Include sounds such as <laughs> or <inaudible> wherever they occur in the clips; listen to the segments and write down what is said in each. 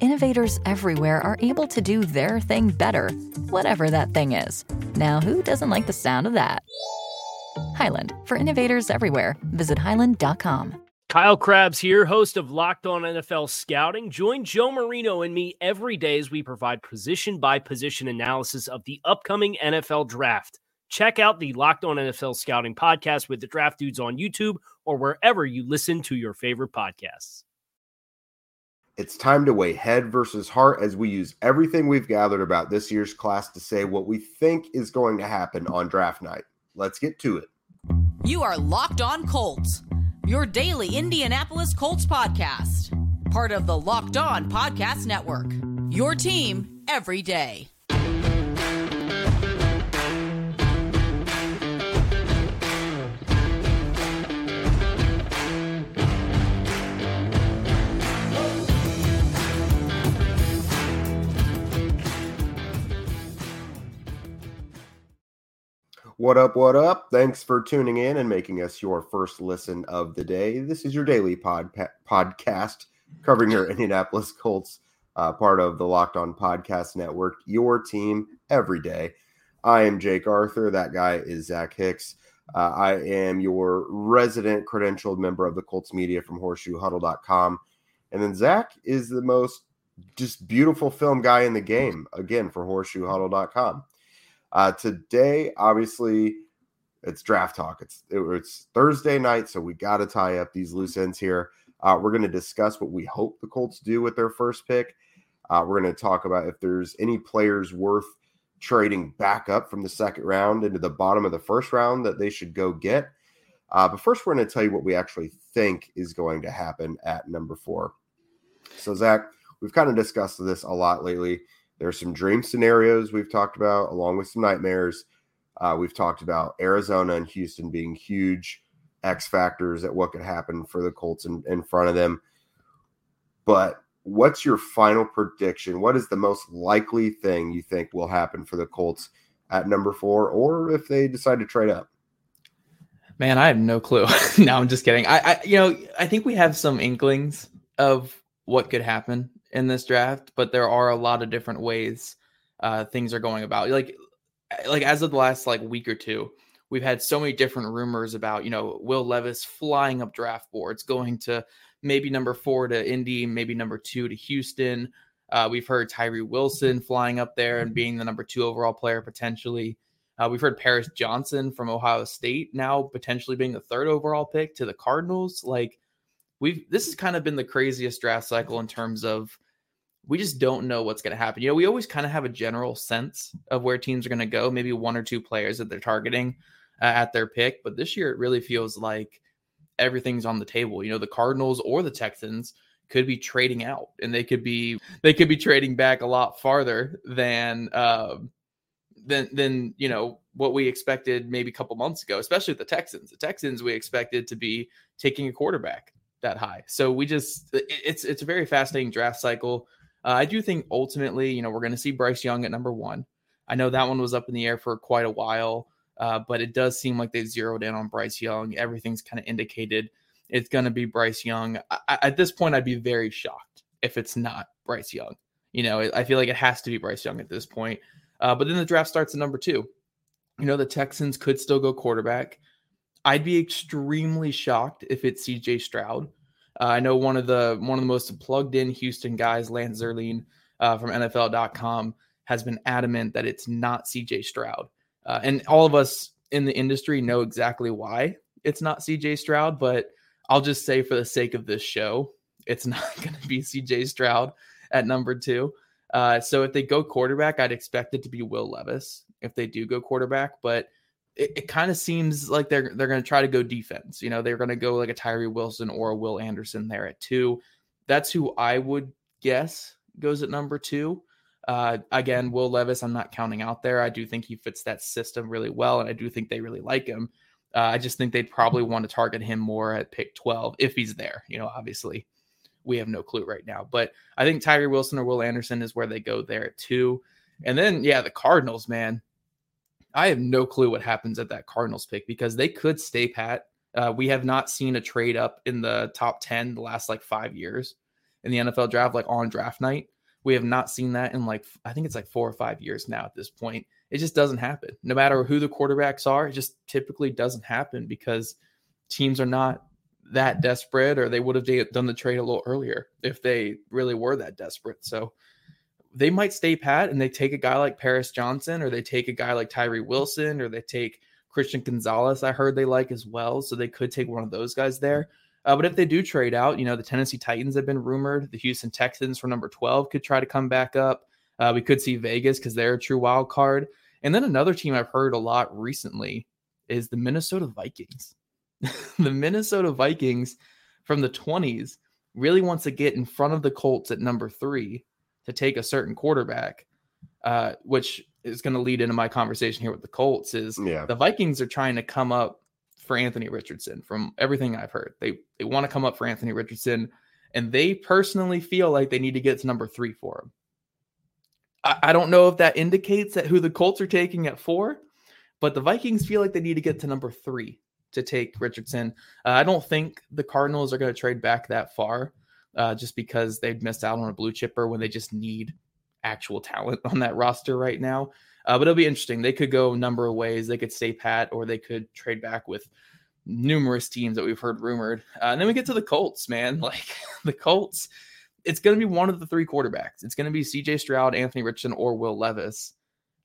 Innovators everywhere are able to do their thing better, whatever that thing is. Now, who doesn't like the sound of that? Hyland, for innovators everywhere, visit hyland.com. Kyle Crabbs here, host of Locked On NFL Scouting. Join Joe Marino and me every day as we provide position by position analysis of the upcoming NFL draft. Check out the Locked On NFL Scouting podcast with the draft dudes on YouTube or wherever you listen to your favorite podcasts. It's time to weigh head versus heart as we use everything we've gathered about this year's class to say what we think is going to happen on draft night. Let's get to it. You are Locked On Colts, your daily Indianapolis Colts podcast, part of the Locked On Podcast Network. Your team every day. What up, what up? Thanks for tuning in and making us your first listen of the day. This is your daily pod, podcast covering your Indianapolis Colts, uh, part of the Locked On Podcast Network, your team every day. I am Jake Arthur. That guy is Zach Hicks. Uh, I am your resident credentialed member of the Colts media from horseshoehuddle.com. And then Zach is the most just beautiful film guy in the game, again, for horseshoehuddle.com. Uh, today, obviously, it's draft talk. It's it's Thursday night, so we got to tie up these loose ends here. Uh, we're going to discuss what we hope the Colts do with their first pick. Uh, we're going to talk about if there's any players worth trading back up from the second round into the bottom of the first round that they should go get. Uh, but first, we're going to tell you what we actually think is going to happen at number four. So, Zach, we've kind of discussed this a lot lately. There's some dream scenarios we've talked about, along with some nightmares. Uh, we've talked about Arizona and Houston being huge X factors at what could happen for the Colts in, in front of them. But what's your final prediction? What is the most likely thing you think will happen for the Colts at number four, or if they decide to trade up? Man, I have no clue. <laughs> no, I'm just kidding. I, I, you know, I think we have some inklings of what could happen in this draft, but there are a lot of different ways uh, things are going about. Like, like as of the last like week or two, we've had so many different rumors about you know Will Levis flying up draft boards, going to maybe number four to Indy, maybe number two to Houston. Uh, we've heard Tyree Wilson flying up there and being the number two overall player potentially. Uh, we've heard Paris Johnson from Ohio State now potentially being the third overall pick to the Cardinals. Like we've this has kind of been the craziest draft cycle in terms of we just don't know what's going to happen. You know, we always kind of have a general sense of where teams are going to go, maybe one or two players that they're targeting uh, at their pick, but this year it really feels like everything's on the table. You know, the Cardinals or the Texans could be trading out and they could be they could be trading back a lot farther than uh, than than you know what we expected maybe a couple months ago, especially with the Texans. The Texans we expected to be taking a quarterback that high. So we just it's it's a very fascinating draft cycle. Uh, I do think ultimately, you know, we're going to see Bryce Young at number one. I know that one was up in the air for quite a while, uh, but it does seem like they've zeroed in on Bryce Young. Everything's kind of indicated it's going to be Bryce Young. I, at this point, I'd be very shocked if it's not Bryce Young. You know, I feel like it has to be Bryce Young at this point. Uh, but then the draft starts at number two. You know, the Texans could still go quarterback. I'd be extremely shocked if it's CJ Stroud. Uh, I know one of the one of the most plugged in Houston guys, Lance Zierlein uh, from NFL.com, has been adamant that it's not CJ Stroud. Uh, and all of us in the industry know exactly why it's not CJ Stroud, but I'll just say for the sake of this show, it's <laughs> not going to be CJ Stroud at number two. Uh, so if they go quarterback, I'd expect it to be Will Levis if they do go quarterback, but it, it kind of seems like they're they're going to try to go defense. You know, they're going to go like a Tyree Wilson or a Will Anderson there at two. That's who I would guess goes at number two. Uh, again, Will Levis, I'm not counting out there. I do think he fits that system really well, and I do think they really like him. Uh, I just think they'd probably want to target him more at pick 12 if he's there. You know, obviously, we have no clue right now, but I think Tyree Wilson or Will Anderson is where they go there at two. And then, yeah, the Cardinals, man. I have no clue what happens at that Cardinals pick because they could stay pat. Uh, we have not seen a trade up in the top 10 the last like five years in the NFL draft, like on draft night. We have not seen that in like, I think it's like four or five years now at this point. It just doesn't happen. No matter who the quarterbacks are, it just typically doesn't happen because teams are not that desperate or they would have done the trade a little earlier if they really were that desperate. So they might stay pat and they take a guy like Paris Johnson or they take a guy like Tyree Wilson or they take Christian Gonzalez, I heard they like as well. So they could take one of those guys there. Uh, but if they do trade out, you know, the Tennessee Titans have been rumored. The Houston Texans for number 12 could try to come back up. Uh, we could see Vegas because they're a true wild card. And then another team I've heard a lot recently is the Minnesota Vikings. <laughs> the Minnesota Vikings from the 20s really wants to get in front of the Colts at number three to take a certain quarterback, uh, which is going to lead into my conversation here with the Colts. Is Yeah. the Vikings are trying to come up for Anthony Richardson from everything I've heard. They they want to come up for Anthony Richardson, and they personally feel like they need to get to number three for him. I, I don't know if that indicates that who the Colts are taking at four, but the Vikings feel like they need to get to number three to take Richardson. Uh, I don't think the Cardinals are going to trade back that far uh, just because they've missed out on a blue chipper when they just need actual talent <laughs> on that roster right now. Uh, but it'll be interesting. They could go a number of ways. They could stay pat or they could trade back with numerous teams that we've heard rumored. Uh, and then we get to the Colts, man. <laughs> Like the Colts, it's going to be one of the three quarterbacks. It's going to be CJ Stroud, Anthony Richardson, or Will Levis.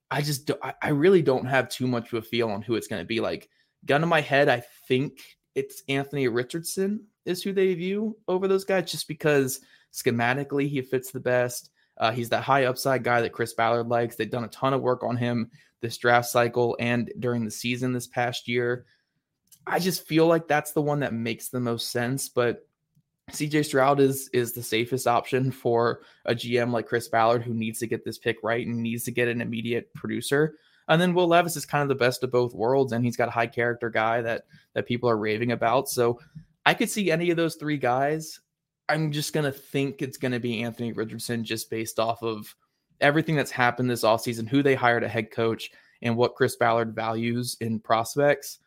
I just, do, I, I really don't have too much of a feel on who it's going to be. Like, gun to my head, I think it's Anthony Richardson is who they view over those guys just because schematically he fits the best. Uh, he's that high upside guy that Chris Ballard likes. They've done a ton of work on him this draft cycle and during the season this past year. I just feel like that's the one that makes the most sense. But CJ Stroud is is the safest option for a GM like Chris Ballard who needs to get this pick right and needs to get an immediate producer. And then Will Levis is kind of the best of both worlds, and he's got a high character guy that that people are raving about. So I could see any of those three guys. I'm just gonna think it's gonna be Anthony Richardson just based off of everything that's happened this offseason, who they hired a head coach, and what Chris Ballard values in prospects.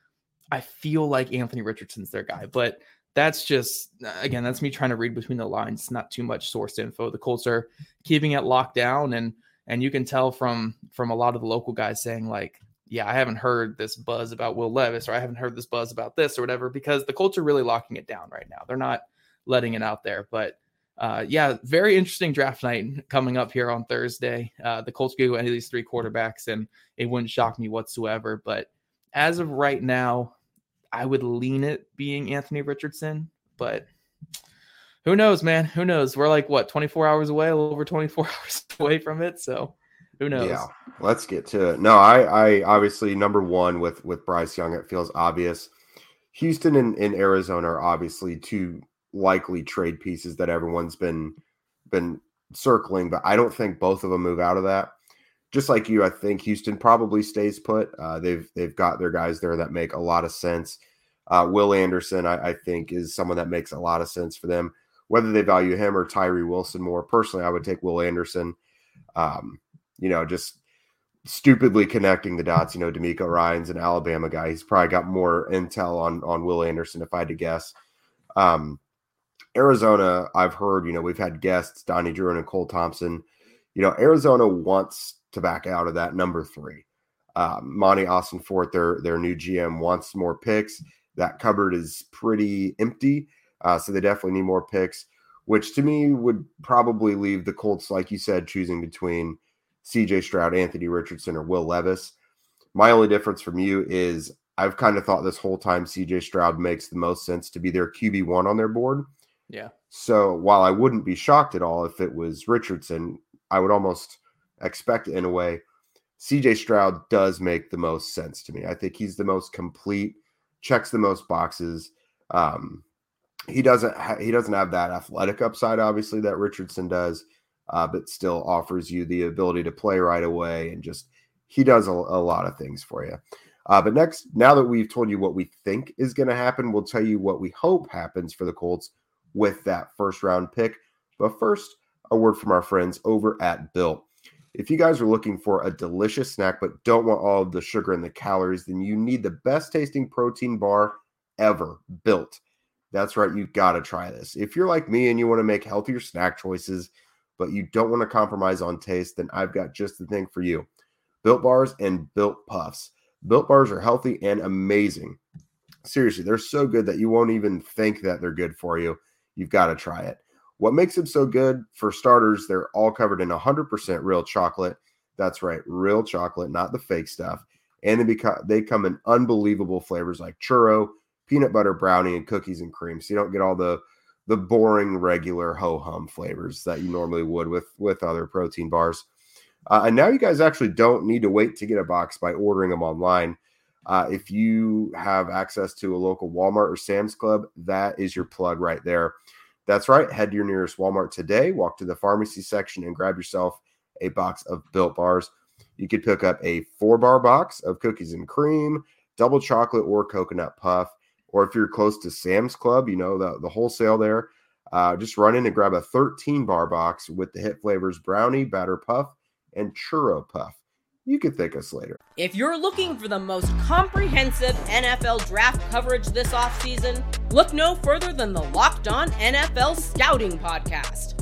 I feel like Anthony Richardson's their guy, but that's just again, that's me trying to read between the lines. Not too much sourced info. The Colts are keeping it locked down, and and you can tell from from a lot of the local guys saying like, yeah, I haven't heard this buzz about Will Levis, or I haven't heard this buzz about this, or whatever, because the Colts are really locking it down right now. They're not letting it out there, but. Uh, yeah, very interesting draft night coming up here on Thursday. Uh, the Colts could go any of these three quarterbacks, and it wouldn't shock me whatsoever. But as of right now, I would lean it being Anthony Richardson, but who knows, man? Who knows? We're like what 24 hours away, a little over 24 <laughs> hours away from it. So who knows? Yeah, let's get to it. No, I, I obviously number one with with Bryce Young. It feels obvious. Houston and, and Arizona are obviously two likely trade pieces that everyone's been been circling, but I don't think both of them move out of that. Just like you, I think Houston probably stays put. Uh, they've they've got their guys there that make a lot of sense. Uh, Will Anderson, I, I think, is someone that makes a lot of sense for them. Whether they value him or Tyree Wilson more, personally, I would take Will Anderson. Um, you know, just stupidly connecting the dots. You know, DeMeco Ryans an Alabama guy. He's probably got more intel on on Will Anderson, if I had to guess. Um, Arizona, I've heard. You know, we've had guests, Donnie Drew and Cole Thompson. You know, Arizona wants to back out of that number three. Um, Monti Ossenfort, their their new GM, wants more picks. That cupboard is pretty empty, uh, so they definitely need more picks. Which to me would probably leave the Colts, like you said, choosing between C.J. Stroud, Anthony Richardson, or Will Levis. My only difference from you is I've kind of thought this whole time C.J. Stroud makes the most sense to be their QB one on their board. Yeah. So while I wouldn't be shocked at all if it was Richardson, I would almost expect in a way. CJ Stroud does make the most sense to me. I think he's the most complete, checks the most boxes. Um, he doesn't ha- he doesn't have that athletic upside, obviously, that Richardson does. Uh, but still offers you the ability to play right away. And just he does a, a lot of things for you. Uh, but next, now that we've told you what we think is going to happen, we'll tell you what we hope happens for the Colts with that first round pick. But first, a word from our friends over at Built. If you guys are looking for a delicious snack but don't want all of the sugar and the calories, then you need the best tasting protein bar ever built. That's right, you've got to try this. If you're like me and you want to make healthier snack choices, but you don't want to compromise on taste, then I've got just the thing for you built bars and built puffs. Built bars are healthy and amazing. Seriously, they're so good that you won't even think that they're good for you. You've got to try it. What makes them so good? For starters, they're all covered in 100% real chocolate. That's right, real chocolate, not the fake stuff. And they become they come in unbelievable flavors like churro, peanut butter brownie, and cookies and cream. So you don't get all the the boring regular ho hum flavors that you normally would with with other protein bars. Uh, and now you guys actually don't need to wait to get a box by ordering them online. Uh, if you have access to a local Walmart or Sam's Club, that is your plug right there. That's right. Head to your nearest Walmart today, walk to the pharmacy section, and grab yourself a box of built bars. You could pick up a four bar box of cookies and cream, double chocolate, or coconut puff. Or if you're close to Sam's Club, you know, the, the wholesale there, uh, just run in and grab a 13 bar box with the hit flavors brownie, batter puff, and churro puff. You could thank us later. If you're looking for the most comprehensive NFL draft coverage this offseason, look no further than the Locked On NFL Scouting Podcast.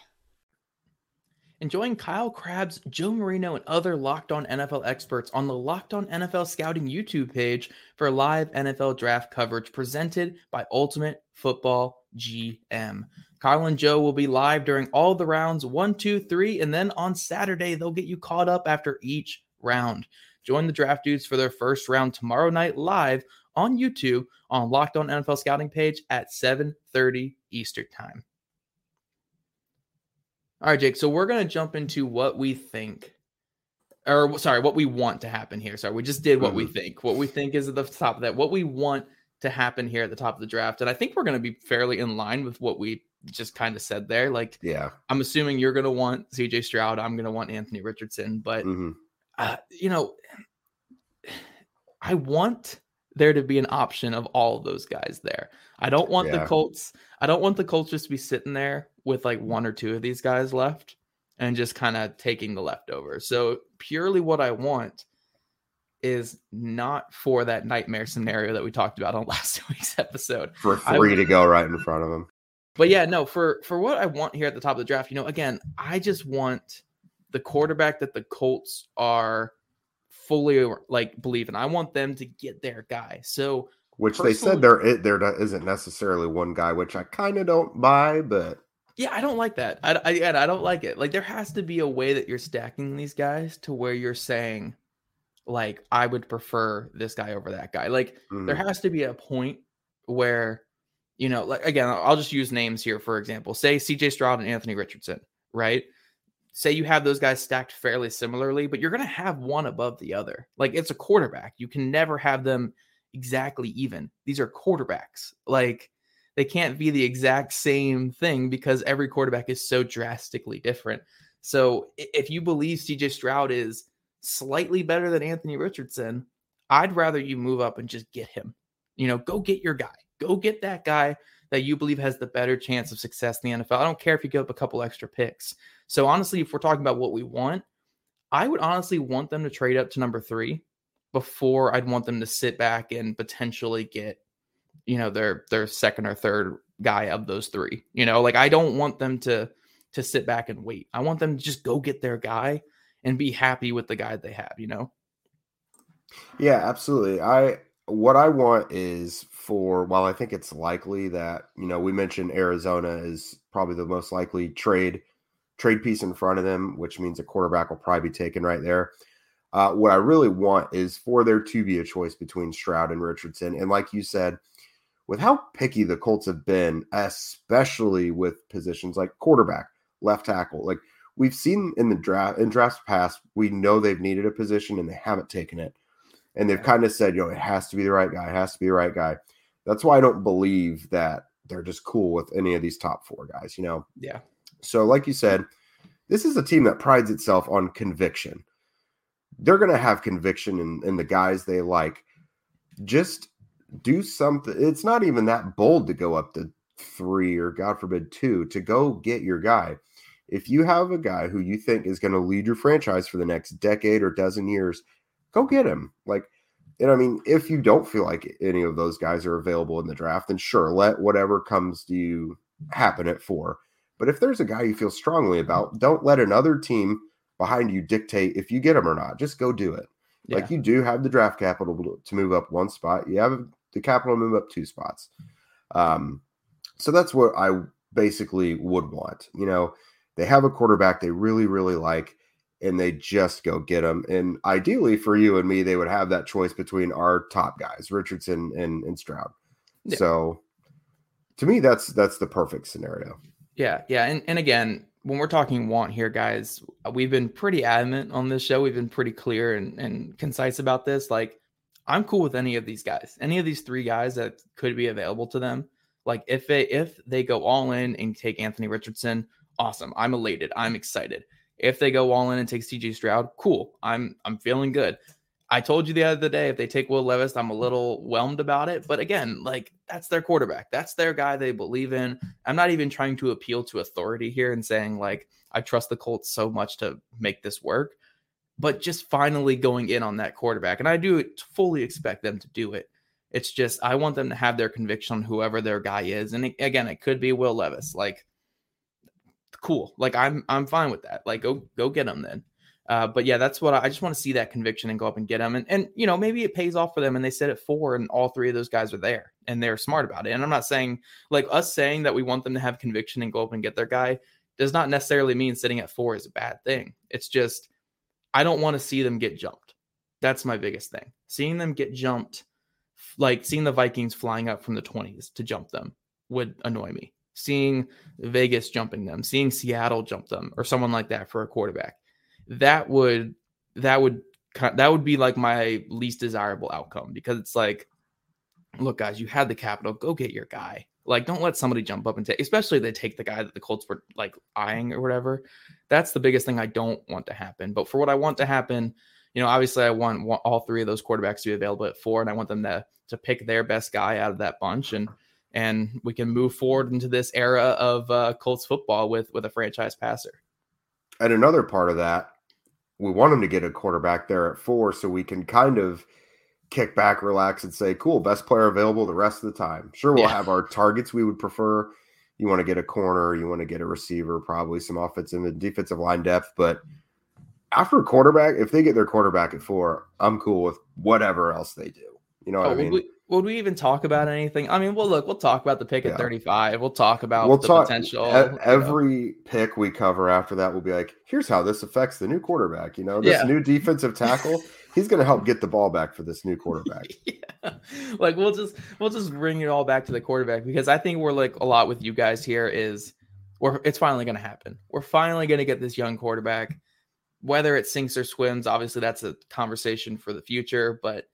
Enjoying Kyle Crabbs, Joe Marino, and other Locked On NFL experts on the Locked On NFL Scouting YouTube page for live NFL draft coverage presented by Ultimate Football GM. Kyle and Joe will be live during all the rounds one, two, three, and then on Saturday, they'll get you caught up after each round. Join the draft dudes for their first round tomorrow night live on YouTube on Locked On NFL Scouting page at 7:30 Eastern Time. All right, Jake. So we're gonna jump into what we think, or sorry, what we want to happen here. Sorry, we just did what mm-hmm. we think. What we think is at the top of that. What we want to happen here at the top of the draft, and I think we're gonna be fairly in line with what we just kind of said there. Like, yeah, I'm assuming you're going to want CJ Stroud. I'm going to want Anthony Richardson. But, mm-hmm. uh, you know, I want there to be an option of all of those guys there. I don't want yeah. the Colts. I don't want the Colts just to be sitting there with like one or two of these guys left and just kind of taking the leftovers. So, purely what I want is not for that nightmare scenario that we talked about on <laughs> last week's episode. For three I, to go right in front of them but yeah, no, for for what I want here at the top of the draft, you know, again, I just want the quarterback that the Colts are fully like believing. I want them to get their guy. So which they said there there isn't necessarily one guy, which I kind of don't buy, but yeah, I don't like that. I, I I don't like it. Like there has to be a way that you're stacking these guys to where you're saying, like, I would prefer this guy over that guy. Like mm. there has to be a point where you know, like again, I'll just use names here for example. Say CJ Stroud and Anthony Richardson, right? Say you have those guys stacked fairly similarly, but you're going to have one above the other. Like it's a quarterback. You can never have them exactly even. These are quarterbacks. Like they can't be the exact same thing because every quarterback is so drastically different. So if you believe CJ Stroud is slightly better than Anthony Richardson, I'd rather you move up and just get him. You know, go get your guy. Go get that guy that you believe has the better chance of success in the NFL. I don't care if you give up a couple extra picks. So honestly, if we're talking about what we want, I would honestly want them to trade up to number three before I'd want them to sit back and potentially get, you know, their their second or third guy of those three. You know, like I don't want them to to sit back and wait. I want them to just go get their guy and be happy with the guy they have, you know? Yeah, absolutely. I what I want is for while I think it's likely that you know we mentioned Arizona is probably the most likely trade trade piece in front of them, which means a quarterback will probably be taken right there. Uh, what I really want is for there to be a choice between Stroud and Richardson. And like you said, with how picky the Colts have been, especially with positions like quarterback, left tackle, like we've seen in the draft in drafts past, we know they've needed a position and they haven't taken it. And they've kind of said, you know, it has to be the right guy, it has to be the right guy. That's why I don't believe that they're just cool with any of these top four guys, you know? Yeah. So, like you said, this is a team that prides itself on conviction. They're going to have conviction in, in the guys they like. Just do something. It's not even that bold to go up to three or, God forbid, two to go get your guy. If you have a guy who you think is going to lead your franchise for the next decade or dozen years, go get him. Like, and I mean, if you don't feel like any of those guys are available in the draft, then sure, let whatever comes to you happen at four. But if there's a guy you feel strongly about, don't let another team behind you dictate if you get him or not. Just go do it. Yeah. Like you do have the draft capital to move up one spot. You have the capital move up two spots. Um, so that's what I basically would want. You know, they have a quarterback they really, really like, and they just go get them. And ideally for you and me, they would have that choice between our top guys, Richardson and, and Stroud. Yeah. So to me, that's that's the perfect scenario. Yeah, yeah, and and again, when we're talking want here, guys, we've been pretty adamant on this show. We've been pretty clear and, and concise about this. Like, I'm cool with any of these guys, any of these three guys that could be available to them. Like, if they if they go all in and take Anthony Richardson, awesome. I'm elated. I'm excited. If they go all in and take CJ Stroud, cool. I'm I'm feeling good. I told you the other day, if they take Will Levis, I'm a little whelmed about it. But again, like that's their quarterback. That's their guy they believe in. I'm not even trying to appeal to authority here and saying, like, I trust the Colts so much to make this work. But just finally going in on that quarterback. And I do fully expect them to do it. It's just, I want them to have their conviction on whoever their guy is. And it, again, it could be Will Levis. Like, cool. Like, I'm I'm fine with that. Like, go go get him then. Uh, but yeah, that's what I, I just want to see that conviction and go up and get them. And, and, you know, maybe it pays off for them and they sit at four and all three of those guys are there and they're smart about it. And I'm not saying like us saying that we want them to have conviction and go up and get their guy does not necessarily mean sitting at four is a bad thing. It's just, I don't want to see them get jumped. That's my biggest thing. Seeing them get jumped, like seeing the Vikings flying up from the 20s to jump them would annoy me. Seeing Vegas jumping them, seeing Seattle jump them, or someone like that for a quarterback that would that would that would be like my least desirable outcome because it's like look guys you had the capital go get your guy like don't let somebody jump up and take especially they take the guy that the colts were like eyeing or whatever. That's the biggest thing i don't want to happen. But for what i want to happen you know obviously i want, want all three of those quarterbacks to be available at four and i want them to to pick their best guy out of that bunch and and we can move forward into this era of uh, colts football with with a franchise passer. And another part of that we want him to get a quarterback there at four so we can kind of kick back, relax, and say, cool, best player available the rest of the time. Sure, we'll yeah. have our targets we would prefer. You want to get a corner, you want to get a receiver, probably some offensive and defensive line depth. But after a quarterback, if they get their quarterback at four, I'm cool with whatever else they do. You know what oh, I mean? We, would we even talk about anything? I mean, well, look, we'll talk about the pick yeah. at 35. We'll talk about we'll the talk, potential. every know. pick we cover after that will be like, here's how this affects the new quarterback. You know, this yeah. new defensive tackle, he's going to help get the ball back for this new quarterback. <laughs> yeah. Like we'll just we'll just bring it all back to the quarterback because I think we're like a lot with you guys here is we're it's finally going to happen. We're finally going to get this young quarterback. Whether it sinks or swims, obviously that's a conversation for the future, but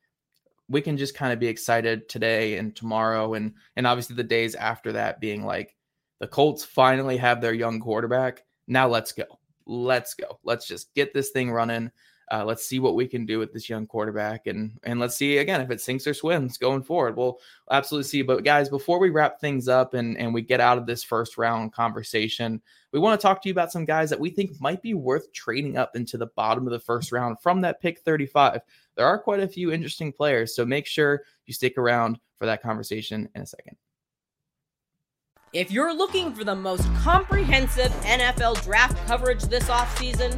we can just kind of be excited today and tomorrow and and obviously the days after that being like the Colts finally have their young quarterback. Now let's go. Let's go. Let's just get this thing running. Uh, let's see what we can do with this young quarterback, and and let's see again if it sinks or swims going forward. We'll absolutely see. But guys, before we wrap things up and and we get out of this first round conversation, we want to talk to you about some guys that we think might be worth trading up into the bottom of the first round from that pick 35. There are quite a few interesting players, so make sure you stick around for that conversation in a second. If you're looking for the most comprehensive NFL draft coverage this offseason,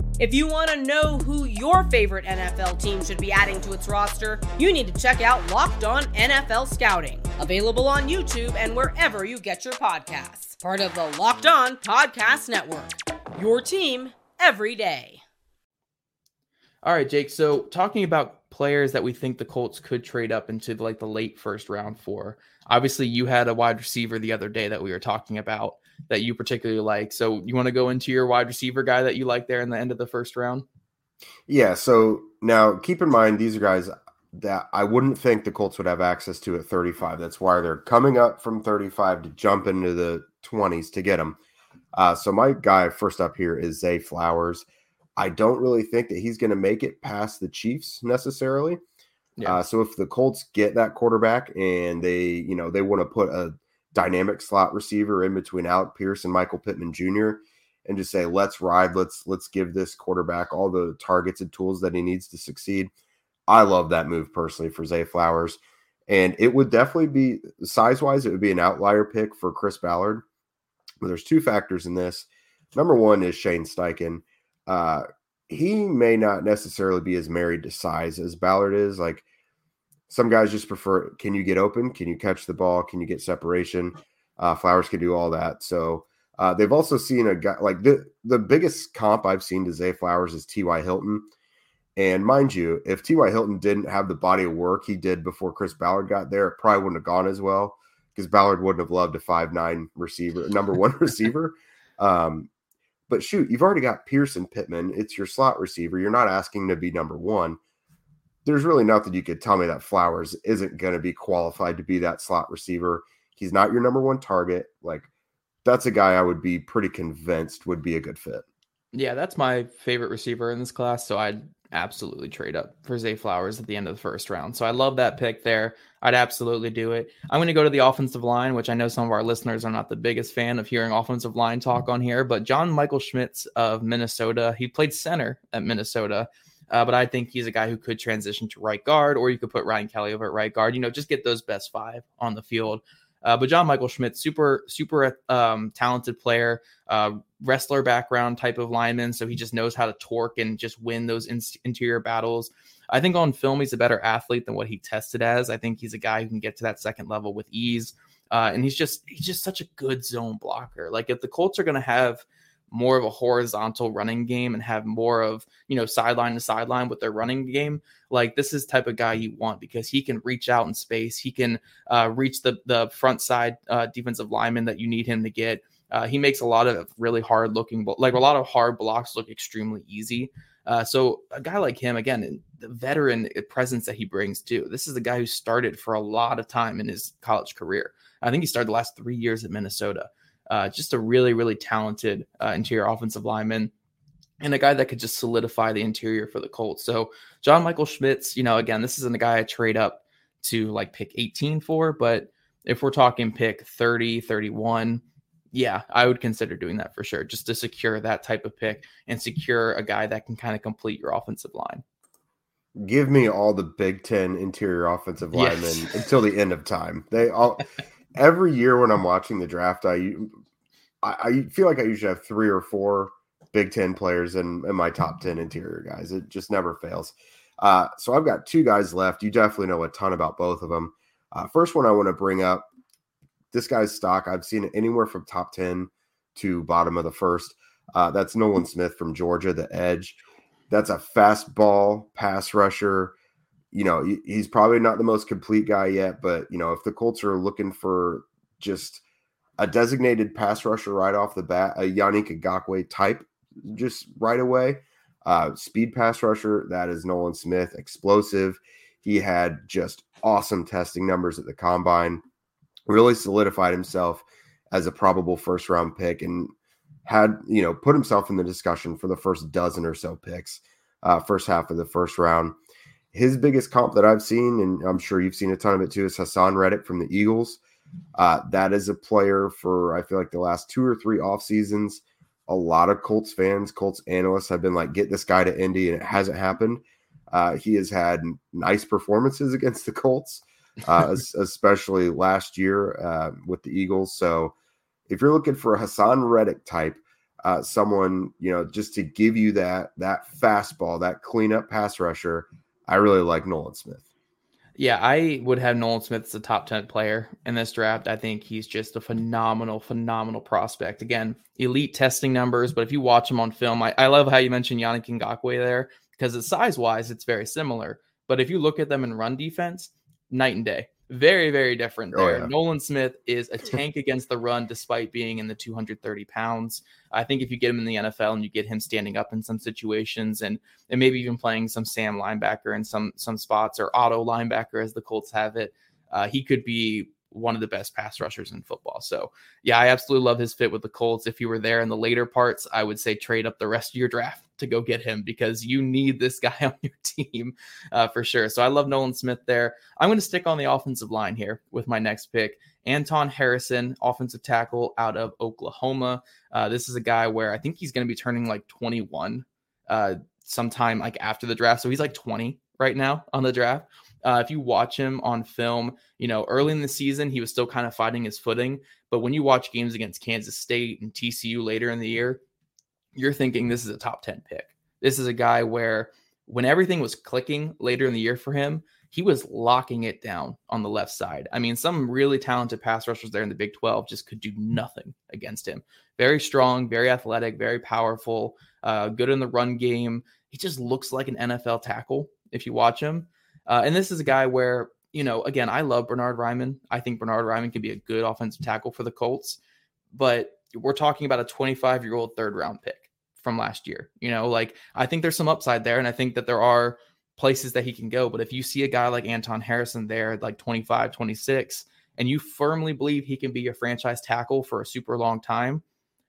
If you want to know who your favorite NFL team should be adding to its roster, you need to check out Locked On NFL Scouting, available on YouTube and wherever you get your podcasts. Part of the Locked On Podcast Network. Your team every day. All right, Jake. So talking about players that we think the Colts could trade up into like the late first round for. Obviously, you had a wide receiver the other day that we were talking about that you particularly like. So you want to go into your wide receiver guy that you like there in the end of the first round? Yeah. So now keep in mind these are guys that I wouldn't think the Colts would have access to at 35. That's why they're coming up from 35 to jump into the 20s to get them. Uh, so my guy first up here is Zay Flowers. I don't really think that he's going to make it past the Chiefs necessarily. Yeah. Uh, so if the Colts get that quarterback and they, you know, they want to put a dynamic slot receiver in between Alec Pierce and Michael Pittman Jr. and just say, let's ride, let's let's give this quarterback all the targets and tools that he needs to succeed. I love that move personally for Zay Flowers. And it would definitely be size wise, it would be an outlier pick for Chris Ballard. But there's two factors in this. Number one is Shane Steichen uh, he may not necessarily be as married to size as Ballard is. Like some guys just prefer, can you get open? Can you catch the ball? Can you get separation? Uh, Flowers can do all that. So uh, they've also seen a guy like the the biggest comp I've seen to Zay Flowers is T.Y. Hilton. And mind you, if T.Y. Hilton didn't have the body of work he did before Chris Ballard got there, it probably wouldn't have gone as well because Ballard wouldn't have loved a five nine receiver, number one <laughs> receiver. Um, but shoot, you've already got Pierce and Pittman. It's your slot receiver. You're not asking to be number one. There's really nothing you could tell me that Flowers isn't going to be qualified to be that slot receiver. He's not your number one target. Like, that's a guy I would be pretty convinced would be a good fit. Yeah, that's my favorite receiver in this class. So I'd absolutely trade up for Zay Flowers at the end of the first round. So I love that pick there. I'd absolutely do it. I'm going to go to the offensive line, which I know some of our listeners are not the biggest fan of hearing offensive line talk on here, but John Michael Schmitz of Minnesota, he played center at Minnesota. Uh, but I think he's a guy who could transition to right guard, or you could put Ryan Kelly over at right guard. You know, just get those best five on the field. Uh, but John Michael Schmitz, super, super um, talented player, uh, wrestler background type of lineman. So he just knows how to torque and just win those in- interior battles. I think on film, he's a better athlete than what he tested as. I think he's a guy who can get to that second level with ease. Uh, and he's just he's just such a good zone blocker. Like if the Colts are going to have more of a horizontal running game and have more of you know sideline to sideline with their running game like this is type of guy you want because he can reach out in space. He can uh, reach the the front side uh, defensive lineman that you need him to get. Uh, he makes a lot of really hard looking like a lot of hard blocks look extremely easy. Uh, so a guy like him again the veteran presence that he brings too. This is a guy who started for a lot of time in his college career. I think he started the last three years at minnesota uh, just a really, really talented uh, interior offensive lineman and a guy that could just solidify the interior for the Colts. So John Michael Schmitz, you know, again, this isn't a guy I trade up to like pick 18 for, but if we're talking pick 30, 31, yeah, I would consider doing that for sure, just to secure that type of pick and secure a guy that can kind of complete your offensive line. Give me all the Big Ten interior offensive linemen yes. until the end of time. They all <laughs> every year when I'm watching the draft, I I, feel like I usually have three or four Big Ten players in, in my top 10 interior guys. It just never fails. Uh, so I've got two guys left. You definitely know a ton about both of them. Uh, first one I want to bring up this guy's stock. I've seen it anywhere from top 10 to bottom of the first. Uh, that's Nolan Smith from Georgia, the edge. That's a fastball pass rusher. You know, he's probably not the most complete guy yet, but, you know, if the Colts are looking for just a designated pass rusher right off the bat, a Yannick Ngakoue type just right away. Uh, speed pass rusher, that is Nolan Smith, explosive. He had just awesome testing numbers at the combine, really solidified himself as a probable first round pick and had, you know, put himself in the discussion for the first dozen or so picks, uh, first half of the first round. His biggest comp that I've seen, and I'm sure you've seen a ton of it too, is Haason Reddick from the Eagles. Uh, that is a player for I feel like the last two or three off seasons a lot of Colts fans, Colts analysts have been like, get this guy to Indy, and it hasn't happened. Uh, he has had nice performances <laughs> against the Colts, uh, <laughs> especially last year uh, with the Eagles. So if you're looking for a Haason Reddick type, uh, someone you know just to give you that that fastball, that cleanup pass rusher, I really like Nolan Smith. Yeah, I would have Nolan Smith as a top 10 player in this draft. I think he's just a phenomenal, phenomenal prospect. Again, elite testing numbers, but if you watch him on film, I, I love how you mentioned Yannick Ngakoue there because size wise, it's very similar. But if you look at them in run defense, night and day. Very, very different oh, there. Oh, yeah. Nolan Smith is a tank against the run despite being in the 230 pounds. I think if you get him in the NFL and you get him standing up in some situations and and maybe even playing some Sam linebacker in some some spots or auto linebacker as the Colts have it, uh, he could be one of the best pass rushers in football. So, yeah, I absolutely love his fit with the Colts. If you were there in the later parts, I would say trade up the rest of your draft to go get him because you need this <laughs> guy on your team uh, for sure. So, I love Nolan Smith there. I'm going to stick on the offensive line here with my next pick. Anton Harrison, offensive tackle out of Oklahoma. Uh, this is a guy where I think he's going to be turning like 21 uh, sometime like after the draft. So, he's like 20 right now on the draft. Uh, if you watch him on film, you know, early in the season, he was still kind of fighting his footing. But when you watch games against Kansas State and TCU later in the year, you're thinking this is a top 10 pick. This is a guy where when everything was clicking later in the year for him, he was locking it down on the left side. I mean, some really talented pass rushers there in the Big 12 just could do nothing against him. Very strong, very athletic, very powerful, uh, good in the run game. He just looks like an NFL tackle if you watch him. Uh, and this is a guy where, you know, again, I love Bernhard Raimann. I think Bernhard Raimann can be a good offensive tackle for the Colts, but we're talking about a 25 year old third round pick from last year. You know, like I think there's some upside there, and I think that there are places that he can go. But if you see a guy like Anton Harrison there, like 25, 26, and you firmly believe he can be a franchise tackle for a super long time,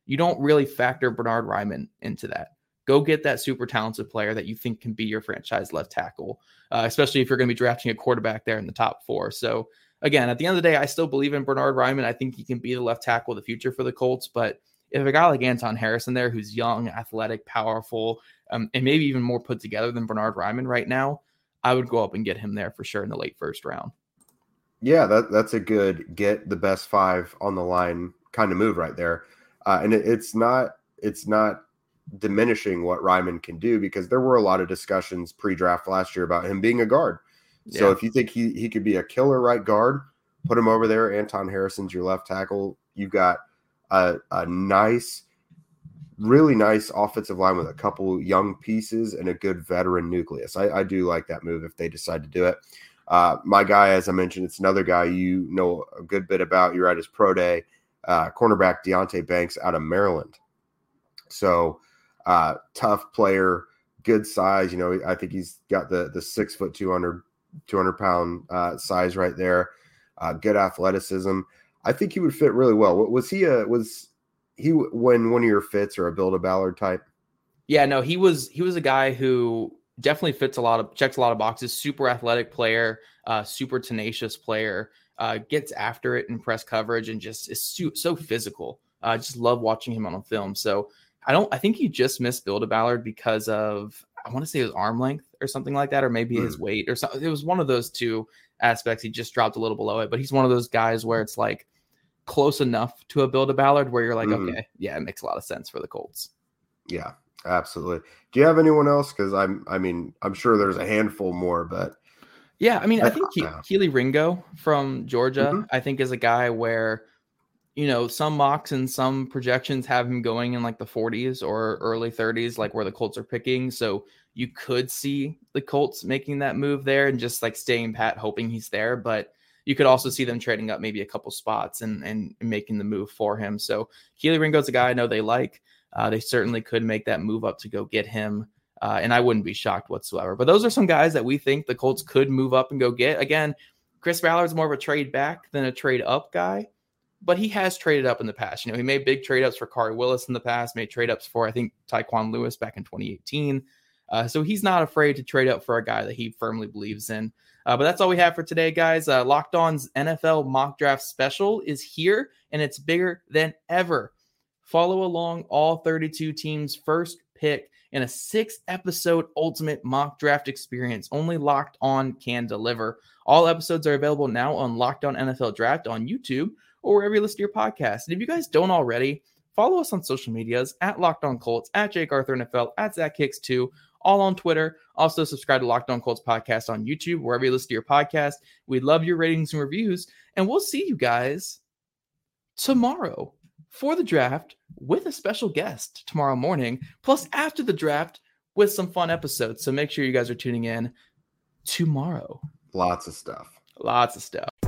you don't really factor Bernhard Raimann into that. Go get that super talented player that you think can be your franchise left tackle, uh, especially if you're going to be drafting a quarterback there in the top four. So, again, at the end of the day, I still believe in Bernhard Raimann. I think he can be the left tackle of the future for the Colts. But if a guy like Anton Harrison there, who's young, athletic, powerful, um, and maybe even more put together than Bernhard Raimann right now, I would go up and get him there for sure in the late first round. Yeah, that, that's a good get the best five on the line kind of move right there. Uh, and it, it's not it's not diminishing what Raimann can do because there were a lot of discussions pre-draft last year about him being a guard. So if you think he he could be a killer right guard, put him over there. Anton Harrison's your left tackle. You've got a, a nice, really nice offensive line with a couple young pieces and a good veteran nucleus. I, I do like that move if they decide to do it. Uh, my guy, as I mentioned, it's another guy you know a good bit about. You're at his pro day, uh, cornerback Deonte Banks out of Maryland. So uh, tough player, good size. You know, I think he's got the the six foot 200, 200 pound uh, size right there. Uh, good athleticism. I think he would fit really well. Was he a was he when one of your fits or a build a Ballard type? Yeah, no, he was he was a guy who definitely fits a lot of checks a lot of boxes. Super athletic player, uh, super tenacious player. Uh, gets after it in press coverage and just is so, so physical. I uh, just love watching him on film. So I don't. I think he just missed Build a Ballard because of I want to say his arm length or something like that, or maybe mm. his weight or something. It was one of those two aspects. He just dropped a little below it, but he's one of those guys where it's like close enough to a Build a Ballard where you're like, mm. okay, yeah, it makes a lot of sense for the Colts. Yeah, absolutely. Do you have anyone else? Because I'm, I mean, I'm sure there's a handful more, but yeah, I mean, I think Ke- Kelee Ringo from Georgia, mm-hmm. I think is a guy where you know, some mocks and some projections have him going in like the 40s or early 30s, like where the Colts are picking. So you could see the Colts making that move there and just like staying pat, hoping he's there. But you could also see them trading up maybe a couple spots and, and making the move for him. So Kelee Ringo's a guy I know they like. Uh, they certainly could make that move up to go get him. Uh, and I wouldn't be shocked whatsoever. But those are some guys that we think the Colts could move up and go get. Again, Chris Ballard's more of a trade back than a trade up guy but he has traded up in the past. You know, he made big trade ups for Khari Willis in the past, made trade ups for, I think, Tyquan Lewis back in 2018. Uh, so he's not afraid to trade up for a guy that he firmly believes in. Uh, but that's all we have for today, guys. Uh, Locked On's NFL mock draft special is here, and it's bigger than ever. Follow along all 32 teams' first pick in a six episode ultimate mock draft experience. Only Locked On can deliver. All episodes are available now on Locked On NFL Draft on YouTube or wherever you listen to your podcast. And if you guys don't already, follow us on social medias at Locked On Colts, at Jake Arthur NFL, at Zach Hicks2, all on Twitter. Also, subscribe to Locked On Colts podcast on YouTube, wherever you listen to your podcast. We love your ratings and reviews, and we'll see you guys tomorrow for the draft with a special guest tomorrow morning, plus after the draft with some fun episodes. So make sure you guys are tuning in tomorrow. Lots of stuff. Lots of stuff.